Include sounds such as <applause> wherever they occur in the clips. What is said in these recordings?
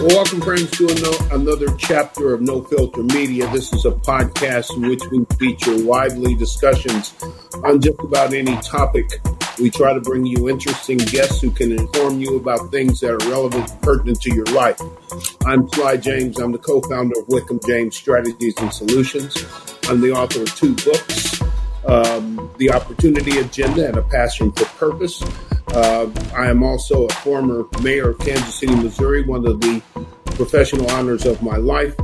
Welcome, friends, to another chapter of No Filter Media. This is a podcast in which we feature lively discussions on just about any topic. We try to bring you interesting guests who can inform you about things that are relevant and pertinent to your life. I'm Sly James. I'm the co founder of Wickham James Strategies and Solutions. I'm the author of two books um, The Opportunity Agenda and A Passion for Purpose. Uh, I am also a former mayor of Kansas City, Missouri, one of the professional honors of my life.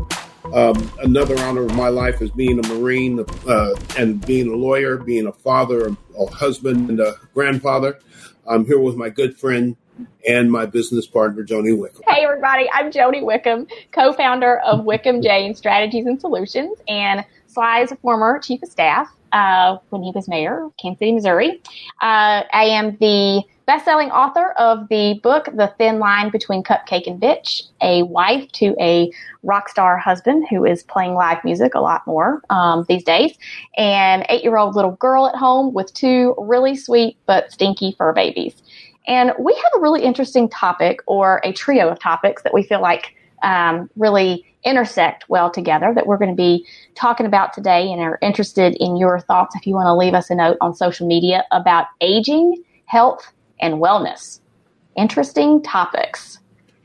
Um, another honor of my life is being a Marine uh, and being a lawyer, being a father, a husband, and a grandfather. I'm here with my good friend and my business partner, Joni Wickham. Hey, everybody. I'm Joni Wickham, co founder of Wickham James Strategies and Solutions, and Sly's former chief of staff uh, when he was mayor of Kansas City, Missouri. Uh, I am the best-selling author of the book The Thin Line Between Cupcake and Bitch, a wife to a rock star husband who is playing live music a lot more um, these days, and eight-year-old little girl at home with two really sweet but stinky fur babies. And we have a really interesting topic or a trio of topics that we feel like um, really intersect well together that we're going to be talking about today and are interested in your thoughts if you want to leave us a note on social media about aging, health, and wellness. Interesting topics.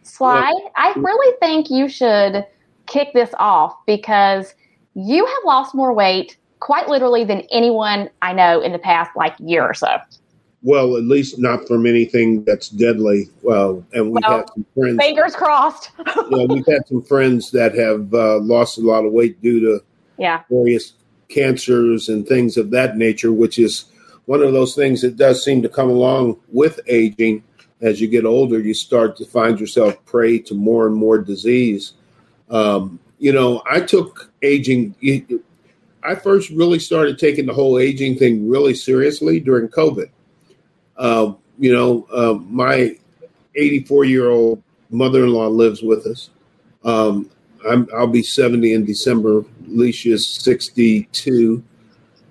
Sly, I really think you should kick this off because you have lost more weight quite literally than anyone I know in the past like year or so. Well, at least not from anything that's deadly. Well, and we've well, had some friends. Fingers crossed. <laughs> yeah, we've had some friends that have uh, lost a lot of weight due to yeah. various cancers and things of that nature, which is one of those things that does seem to come along with aging. As you get older, you start to find yourself prey to more and more disease. Um, you know, I took aging. I first really started taking the whole aging thing really seriously during COVID. Uh, you know, uh, my 84 year old mother in law lives with us. Um, i will be 70 in December. Alicia's 62.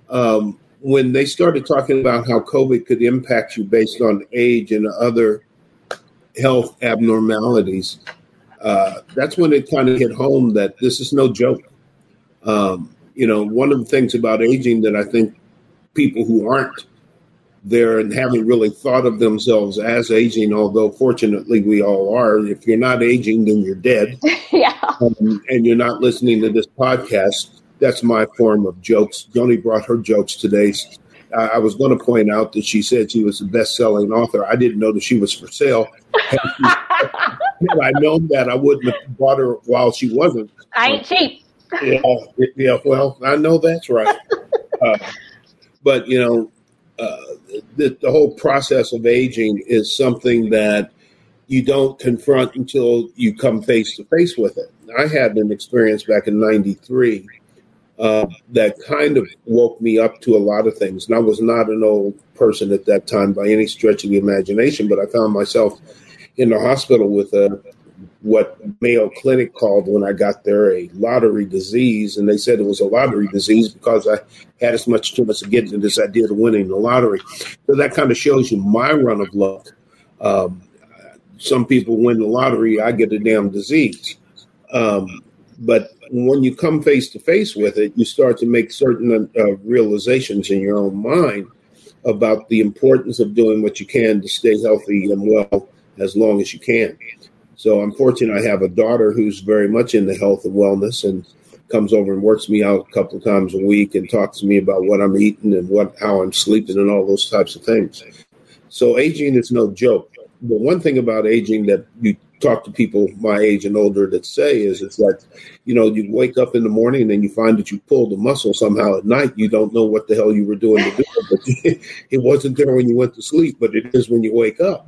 Um, when they started talking about how COVID could impact you based on age and other health abnormalities, uh, that's when it kind of hit home that this is no joke. Um, you know, one of the things about aging that I think people who aren't there and haven't really thought of themselves as aging, although fortunately we all are. If you're not aging, then you're dead. <laughs> yeah. Um, and you're not listening to this podcast that's my form of jokes. Joni brought her jokes today. I was going to point out that she said she was a best-selling author. I didn't know that she was for sale. Had I known that, I wouldn't have bought her while she wasn't. I ain't cheap. yeah, yeah. Well, I know that's right. <laughs> Uh, but you know, uh, the, the whole process of aging is something that you don't confront until you come face to face with it. I had an experience back in '93 uh, that kind of woke me up to a lot of things. And I was not an old person at that time by any stretch of the imagination, but I found myself in the hospital with a what Mayo Clinic called when I got there a lottery disease, and they said it was a lottery disease because I had as much chance of getting this idea of winning the lottery. So that kind of shows you my run of luck. Um, some people win the lottery, I get a damn disease. Um, but when you come face to face with it, you start to make certain uh, realizations in your own mind about the importance of doing what you can to stay healthy and well as long as you can. So I'm fortunate I have a daughter who's very much into health and wellness and comes over and works me out a couple of times a week and talks to me about what I'm eating and what how I'm sleeping and all those types of things. So aging is no joke. The one thing about aging that you talk to people my age and older that say is it's like, you know, you wake up in the morning and then you find that you pulled a muscle somehow at night. You don't know what the hell you were doing to do it, but <laughs> it wasn't there when you went to sleep, but it is when you wake up.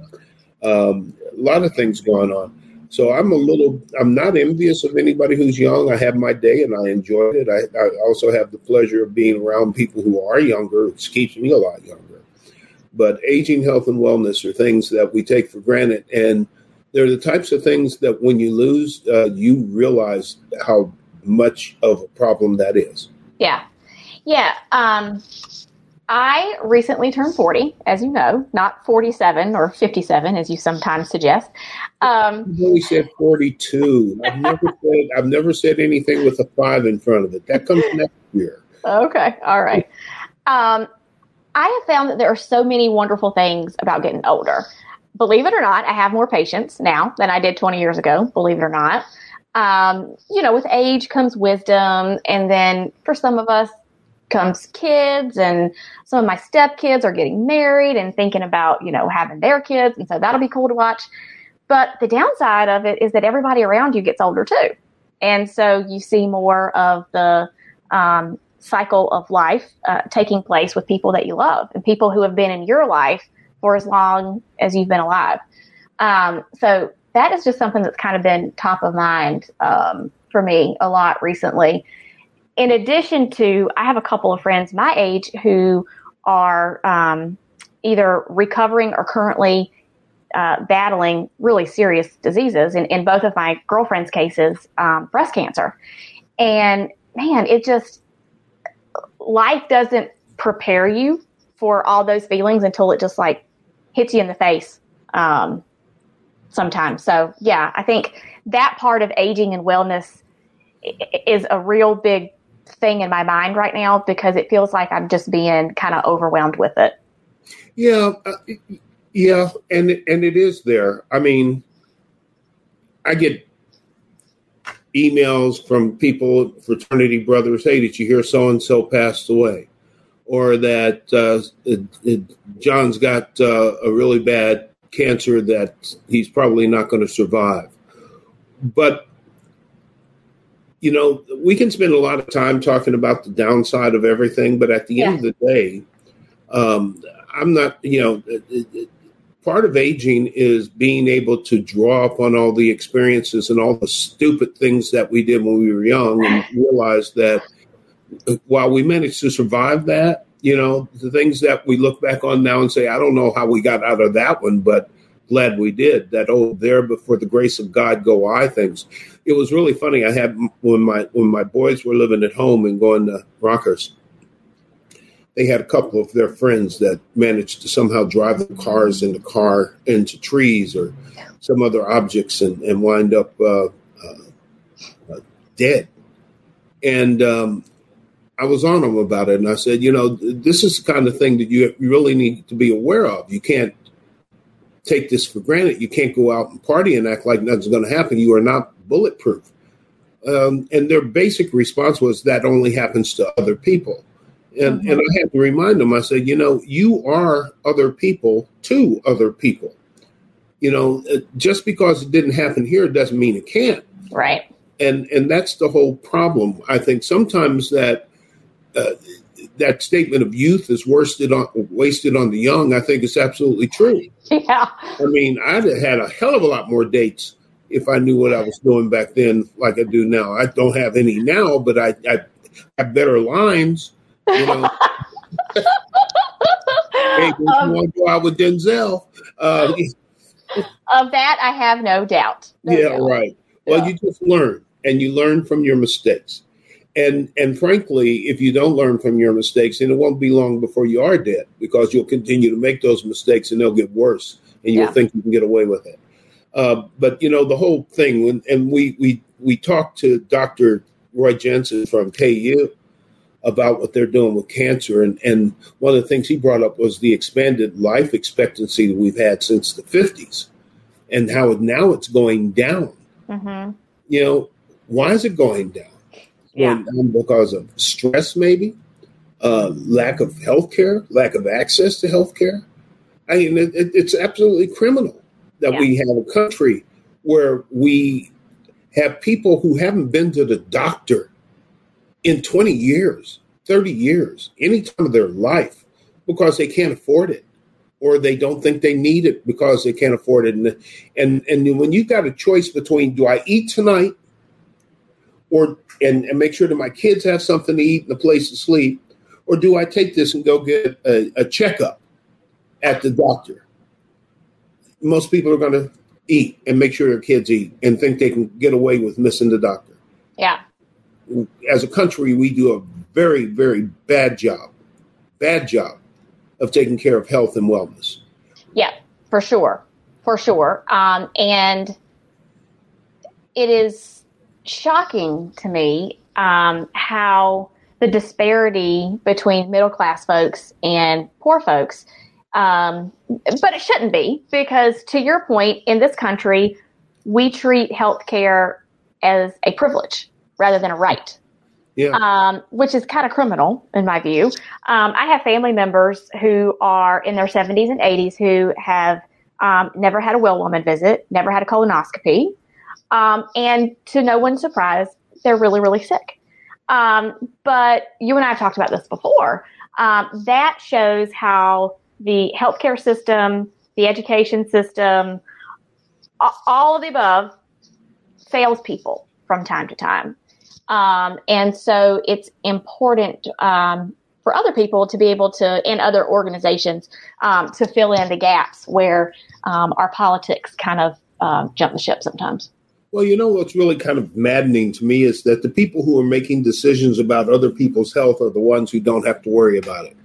Um, a lot of things going on. So I'm a little, I'm not envious of anybody who's young. I have my day and I enjoy it. I, I also have the pleasure of being around people who are younger. It keeps me a lot younger. But aging, health, and wellness are things that we take for granted. And they're the types of things that when you lose, uh, you realize how much of a problem that is. Yeah. Yeah. Um, I recently turned 40, as you know, not 47 or 57, as you sometimes suggest. Um, you said 42. I've never <laughs> said I've never said anything with a five in front of it. That comes next year. Okay, all right. Um, I have found that there are so many wonderful things about getting older. Believe it or not, I have more patience now than I did 20 years ago. Believe it or not. Um, you know, with age comes wisdom, and then for some of us, comes kids and some of my stepkids are getting married and thinking about, you know, having their kids. And so that'll be cool to watch. But the downside of it is that everybody around you gets older too. And so you see more of the um, cycle of life uh, taking place with people that you love and people who have been in your life for as long as you've been alive. Um, so that is just something that's kind of been top of mind um, for me a lot recently in addition to, I have a couple of friends my age who are um, either recovering or currently uh, battling really serious diseases. In, in both of my girlfriend's cases, um, breast cancer. And man, it just, life doesn't prepare you for all those feelings until it just like hits you in the face um, sometimes. So, yeah, I think that part of aging and wellness is a real big thing in my mind right now because it feels like I'm just being kind of overwhelmed with it. Yeah, uh, yeah, and and it is there. I mean, I get emails from people, fraternity brothers. Hey, did you hear so and so passed away? Or that uh, it, it, John's got uh, a really bad cancer that he's probably not going to survive. But you know, we can spend a lot of time talking about the downside of everything, but at the yeah. end of the day, um, I'm not, you know, it, it, part of aging is being able to draw upon all the experiences and all the stupid things that we did when we were young and <laughs> realize that while we managed to survive that, you know, the things that we look back on now and say, I don't know how we got out of that one, but glad we did. That oh, there before the grace of God go I things it was really funny. I had when my when my boys were living at home and going to Rockhurst, they had a couple of their friends that managed to somehow drive the cars in the car into trees or some other objects and, and wind up uh, uh, uh, dead. And um, I was on them about it, and I said, you know, this is the kind of thing that you really need to be aware of. You can't take this for granted. You can't go out and party and act like nothing's going to happen. You are not bulletproof. Um, and their basic response was that only happens to other people. And, mm-hmm. and I had to remind them, I said, you know, you are other people to other people. You know, uh, just because it didn't happen here doesn't mean it can't. Right. And and that's the whole problem. I think sometimes that uh, that statement of youth is wasted on wasted on the young. I think it's absolutely true. <laughs> Yeah. I mean, I'd have had a hell of a lot more dates if I knew what I was doing back then, like I do now. I don't have any now, but I, I have better lines. You know. <laughs> hey, um, want to go out with Denzel? Uh, <laughs> of that, I have no doubt. No yeah, doubt. right. Well, yeah. you just learn, and you learn from your mistakes. And and frankly, if you don't learn from your mistakes, then it won't be long before you are dead because you'll continue to make those mistakes, and they'll get worse, and you'll yeah. think you can get away with it. Uh, but you know the whole thing, when, and we we we talked to Dr. Roy Jensen from KU about what they're doing with cancer, and and one of the things he brought up was the expanded life expectancy that we've had since the '50s, and how now it's going down. Mm-hmm. You know, why is it going down? Yeah. Down because of stress, maybe, uh, lack of health care, lack of access to health care. I mean, it, it's absolutely criminal that yeah. we have a country where we have people who haven't been to the doctor in 20 years, 30 years, any time of their life because they can't afford it or they don't think they need it because they can't afford it. And and, and when you've got a choice between do I eat tonight or and, and make sure that my kids have something to eat and a place to sleep, or do I take this and go get a, a checkup at the doctor? most people are going to eat and make sure their kids eat and think they can get away with missing the doctor. Yeah. As a country, we do a very, very bad job, bad job of taking care of health and wellness. Yeah, for sure, for sure. Um, and it is shocking to me um, how the disparity between middle class folks and poor folks. Um, but it shouldn't be because, to your point, in this country, we treat healthcare as a privilege rather than a right. Yeah. Um, which is kind of criminal in my view. Um, I have family members who are in their 70s and 80s who have um, never had a well woman visit, never had a colonoscopy, um, and to no one's surprise, they're really, really sick. Um, but you and I have talked about this before. Um, that shows how the healthcare system, the education system, all of the above fails people from time to time. Um, and so it's important um, for other people to be able to, and other organizations, um, to fill in the gaps where our politics kind of um, jump the ship sometimes. Well, you know what's really kind of maddening to me is that the people who are making decisions about other people's health are the ones who don't have to worry about it.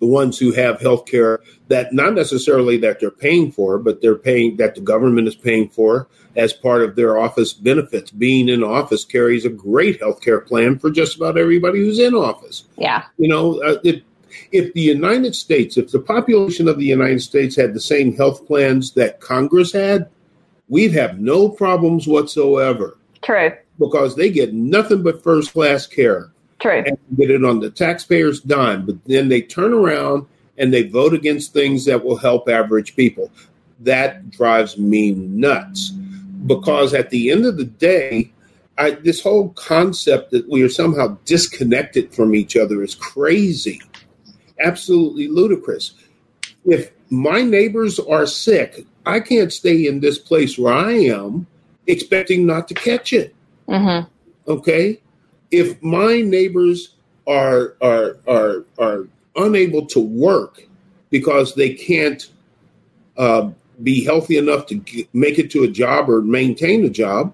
The ones who have health care that not necessarily that they're paying for, but they're paying that the government is paying for as part of their office benefits. Being in office carries a great health care plan for just about everybody who's in office. Yeah. You know, uh, it, if the United States, if the population of the United States had the same health plans that Congress had, we'd have no problems whatsoever. True. Because they get nothing but first class care. True. And get it on the taxpayer's dime. But then they turn around and they vote against things that will help average people. That drives me nuts. Because at the end of the day, I, this whole concept that we are somehow disconnected from each other is crazy, absolutely ludicrous. If my neighbors are sick, I can't stay in this place where I am expecting not to catch it. Mm-hmm. Okay, if my neighbors are are are are unable to work because they can't uh, be healthy enough to get, make it to a job or maintain a job,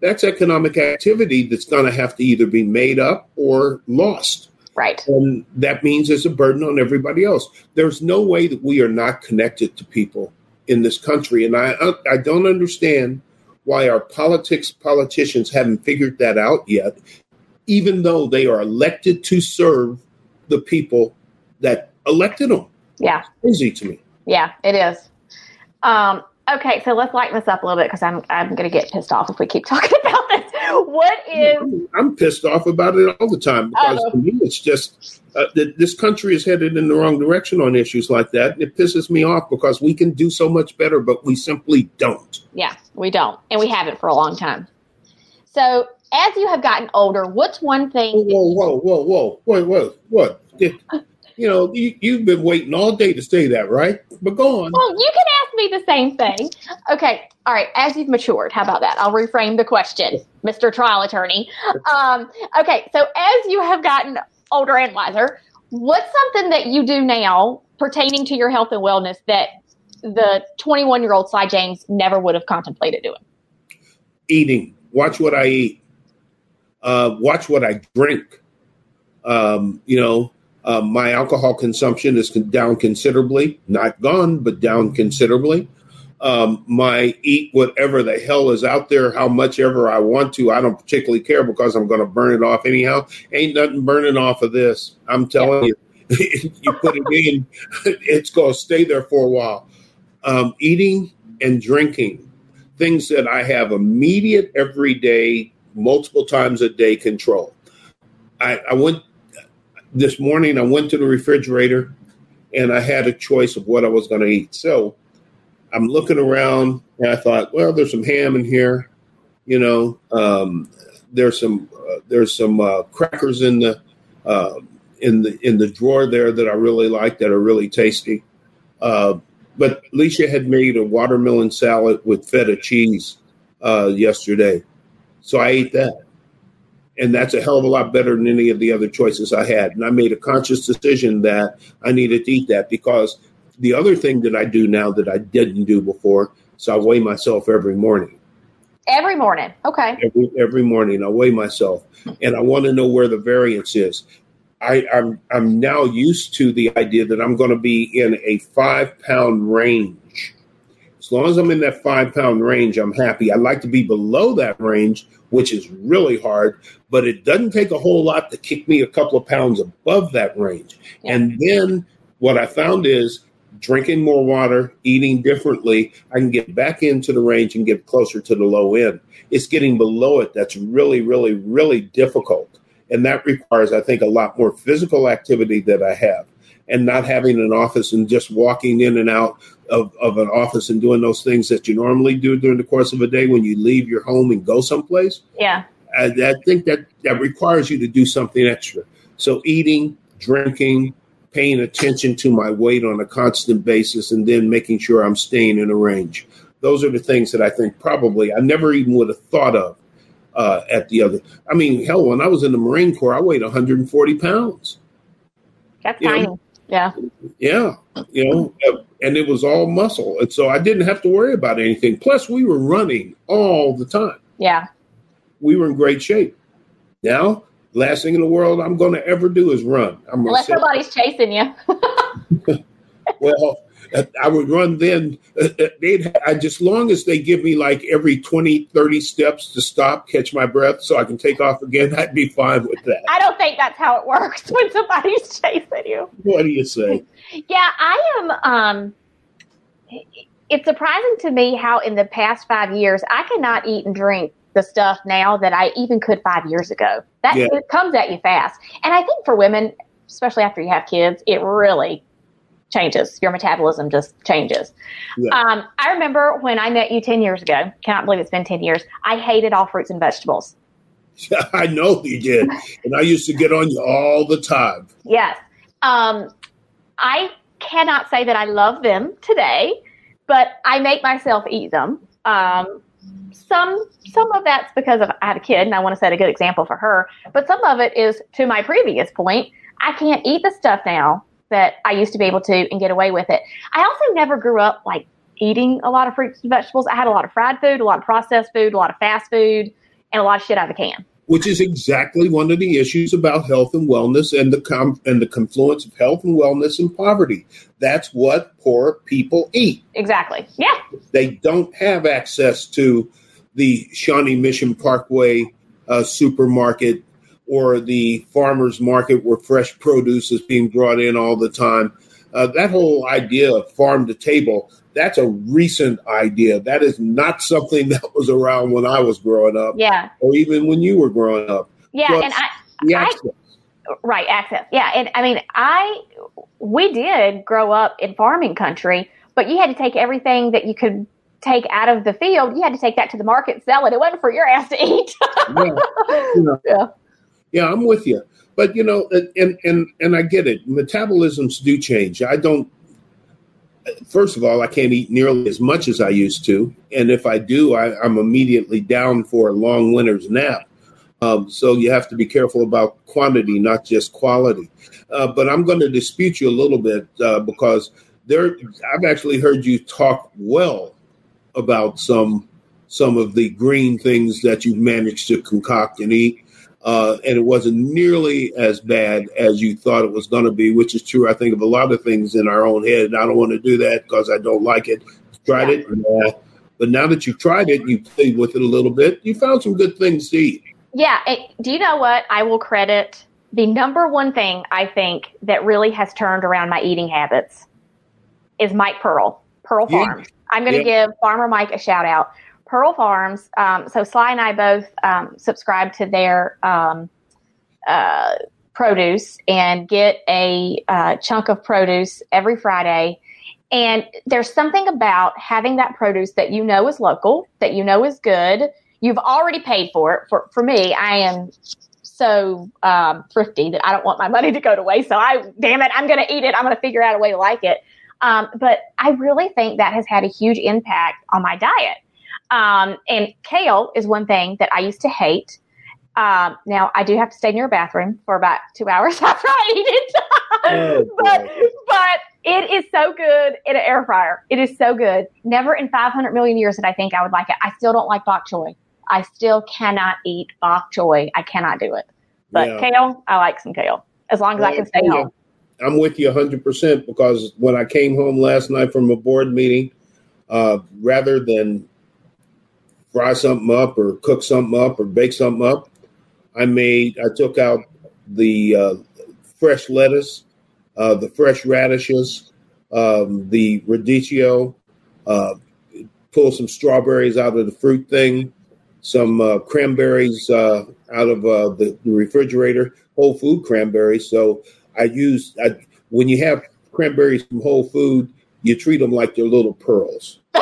that's economic activity that's going to have to either be made up or lost. Right. And that means it's a burden on everybody else. There's no way that we are not connected to people in this country. And I, I don't understand why our politics politicians haven't figured that out yet, even though they are elected to serve the people that elected them. Yeah. Easy to me. Yeah, it is. Um, okay, so let's lighten this up a little bit because I'm I'm going to get pissed off if we keep <laughs> talking about. What is? I'm pissed off about it all the time because to me it's just uh, that this country is headed in the wrong direction on issues like that. And it pisses me off because we can do so much better, but we simply don't. Yeah, we don't, and we haven't for a long time. So, as you have gotten older, what's one thing? Whoa, whoa, whoa, whoa, whoa, whoa, what? You know, you, you've been waiting all day to say that, right? But go on. Well, you can ask me the same thing. Okay, all right. As you've matured, how about that? I'll reframe the question, Mr. Trial Attorney. Um, okay, so as you have gotten older and wiser, what's something that you do now pertaining to your health and wellness that the 21 year old Sly James never would have contemplated doing? Eating. Watch what I eat. Uh, watch what I drink. Um, you know, uh, my alcohol consumption is down considerably. Not gone, but down considerably. Um, my eat whatever the hell is out there, how much ever I want to. I don't particularly care because I'm going to burn it off anyhow. Ain't nothing burning off of this. I'm telling you, <laughs> you put it in, <laughs> it's going to stay there for a while. Um, eating and drinking, things that I have immediate, everyday, multiple times a day control. I, I went this morning. I went to the refrigerator, and I had a choice of what I was going to eat. So I'm looking around, and I thought, well, there's some ham in here. You know, um, there's some uh, there's some uh, crackers in the uh, in the in the drawer there that I really like that are really tasty. Uh, but Alicia had made a watermelon salad with feta cheese uh, yesterday, so I ate that, and that's a hell of a lot better than any of the other choices I had. And I made a conscious decision that I needed to eat that because the other thing that I do now that I didn't do before, so I weigh myself every morning Every morning. Okay. every every morning. I weigh myself, and I want to know where the variance is. I, I'm I'm now used to the idea that I'm going to be in a five pound range. As long as I'm in that five pound range, I'm happy. I'd like to be below that range, which is really hard, but it doesn't take a whole lot to kick me a couple of pounds above that range. Yeah. And then what I found is drinking more water, eating differently, I can get back into the range and get closer to the low end. It's getting below it that's really, really, really difficult. And that requires, I think, a lot more physical activity that I have and not having an office and just walking in and out of, of an office and doing those things that you normally do during the course of a day when you leave your home and go someplace. Yeah. I, I think that that requires you to do something extra. So eating, drinking, paying attention to my weight on a constant basis, and then making sure I'm staying in a range. Those are the things that I think probably I never even would have thought of uh, at the other. I mean, hell, when I was in the Marine Corps, I weighed 140 pounds. That's you tiny. Know? Yeah. Yeah. You know, uh, and it was all muscle. And so I didn't have to worry about anything. Plus, we were running all the time. Yeah. We were in great shape. Now, last thing in the world I'm going to ever do is run. I'm Unless somebody's chasing you. <laughs> <laughs> well, I would run then. Uh, uh, they'd I, just long as they give me like every 20, 30 steps to stop, catch my breath, so I can take off again. <laughs> I'd be fine with that. I don't think that's how it works <laughs> when somebody's chasing you. What do you say? <laughs> Yeah, I am. Um, it's surprising to me how in the past five years I cannot eat and drink the stuff now that I even could five years ago. That yeah. it comes at you fast, and I think for women, especially after you have kids, it really changes. Your metabolism just changes. Yeah. Um, I remember when I met you 10 years ago, cannot believe it's been 10 years, I hated all fruits and vegetables. <laughs> I know you did. and I used to get on you all the time. Yes. Um, I cannot say that I love them today, but I make myself eat them. Um, some some of that's because of I had a kid and I want to set a good example for her, but some of it is to my previous point. I can't eat the stuff now that I used to be able to and get away with it. I also never grew up like eating a lot of fruits and vegetables. I had a lot of fried food, a lot of processed food, a lot of fast food, and a lot of shit out of a can. Which is exactly one of the issues about health and wellness and the com- and the confluence of health and wellness and poverty. That's what poor people eat. Exactly. Yeah. They don't have access to the Shawnee Mission Parkway uh, supermarket or the farmers market where fresh produce is being brought in all the time. Uh, that whole idea of farm to table, that's a recent idea. That is not something <laughs> that was around when I was growing up. Yeah. Or even when you were growing up. Yeah. Plus, and I, access. I, right, access. Yeah. And I mean, I, we did grow up in farming country, but you had to take everything that you could take out of the field, you had to take that to the market, sell it. It wasn't for your ass to eat. yeah. <laughs> yeah. Yeah, I'm with you. But you know, and and and I get it. Metabolisms do change. I don't. First of all, I can't eat nearly as much as I used to, and if I do, I, am immediately down for a long winter's nap. Um, so you have to be careful about quantity, not just quality. Uh, but I'm going to dispute you a little bit uh, because there, I've actually heard you talk well about some some of the green things that you've managed to concoct and eat uh, and it wasn't nearly as bad as you thought it was going to be, which is true. I think of a lot of things in our own head. And I don't want to do that because I don't like it. Tried yeah. it, but now that you've tried it, you played with it a little bit. You found some good things to eat. Yeah. It, do you know what? I will credit the number one thing I think that really has turned around my eating habits is Mike Pearl, Pearl yeah. Farms. I'm going to yeah. give Farmer Mike a shout out. Pearl Farms. Um, so Sly and I both um, subscribe to their um, uh, produce and get a uh, chunk of produce every Friday. And there's something about having that produce that you know is local, that you know is good. You've already paid for it. For for me, I am so um, thrifty that I don't want my money to go to waste. So I, damn it, I'm going to eat it. I'm going to figure out a way to like it. Um, but I really think that has had a huge impact on my diet. Um, and kale is one thing that I used to hate. Um, now I do have to stay near a bathroom for about two hours <laughs> after I eat it, oh, <laughs> but but it is so good in an air fryer. It is so good. Never in 500 million years did I think I would like it. I still don't like bok choy. I still cannot eat bok choy. I cannot do it. But yeah. kale, I like some kale. as long as well, I can stay home. I'm with you 100% because when I came home last night from a board meeting, uh, rather than fry something up or cook something up or bake something up, I made, I took out the uh, fresh lettuce, uh, the fresh radishes, um, the radicchio, uh, pull some strawberries out of the fruit thing, some uh, cranberries uh, out of uh, the, the, refrigerator, whole food cranberries. So I use I, when you have cranberries from Whole Food, you treat them like they're little pearls. <laughs>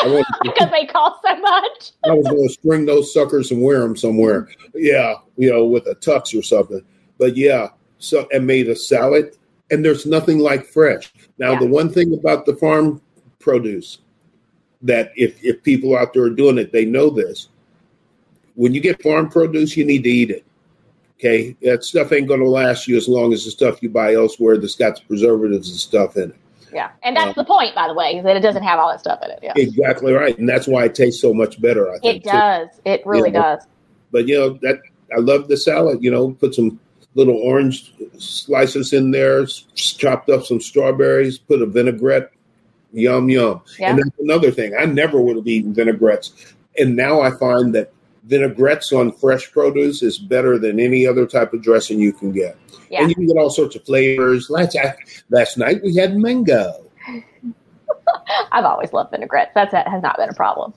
because they cost so much. I was going to string those suckers and wear them somewhere. Yeah, you know, with a tux or something. But yeah, so and made a salad, and there's nothing like fresh. Now, yeah. the one thing about the farm produce that if if people out there are doing it, they know this. When you get farm produce, you need to eat it. Okay, that stuff ain't going to last you as long as the stuff you buy elsewhere that's got the preservatives and stuff in it. Yeah, and that's um, the point, by the way, is that it doesn't have all that stuff in it. Yeah, exactly right, and that's why it tastes so much better. I think it does. Too. It really you know? does. But you know that I love the salad. You know, put some little orange slices in there, chopped up some strawberries, put a vinaigrette. Yum yum. Yeah. And that's another thing. I never would have eaten vinaigrettes, and now I find that vinaigrettes on fresh produce is better than any other type of dressing you can get. Yeah. And you can get all sorts of flavors. Last, last night we had mango. <laughs> I've always loved vinaigrettes. That's, that has not been a problem.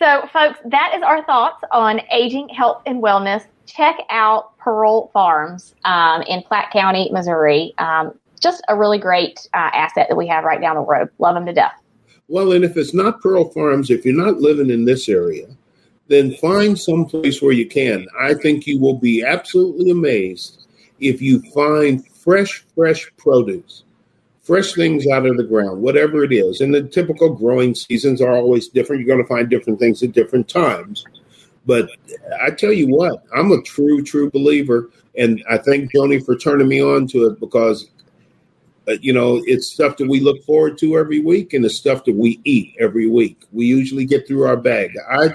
So, folks, that is our thoughts on aging, health, and wellness. Check out Pearl Farms um, in Platte County, Missouri. Um, just a really great uh, asset that we have right down the road. Love them to death. Well, and if it's not Pearl Farms, if you're not living in this area, then find some place where you can. I think you will be absolutely amazed if you find fresh, fresh produce, fresh things out of the ground, whatever it is. And the typical growing seasons are always different. You're going to find different things at different times. But I tell you what, I'm a true, true believer. And I thank Joni for turning me on to it because, uh, you know, it's stuff that we look forward to every week and the stuff that we eat every week. We usually get through our bag. I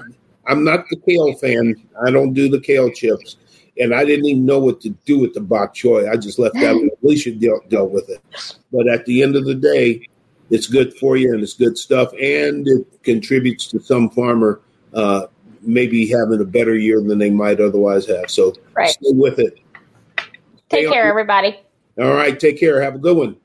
I'm not the kale fan. I don't do the kale chips. And I didn't even know what to do with the bok choy. I just left that. <laughs> Alicia dealt, dealt with it. But at the end of the day, it's good for you and it's good stuff. And it contributes to some farmer uh, maybe having a better year than they might otherwise have. So right. stay with it. Take stay care, on. everybody. All right. Take care. Have a good one.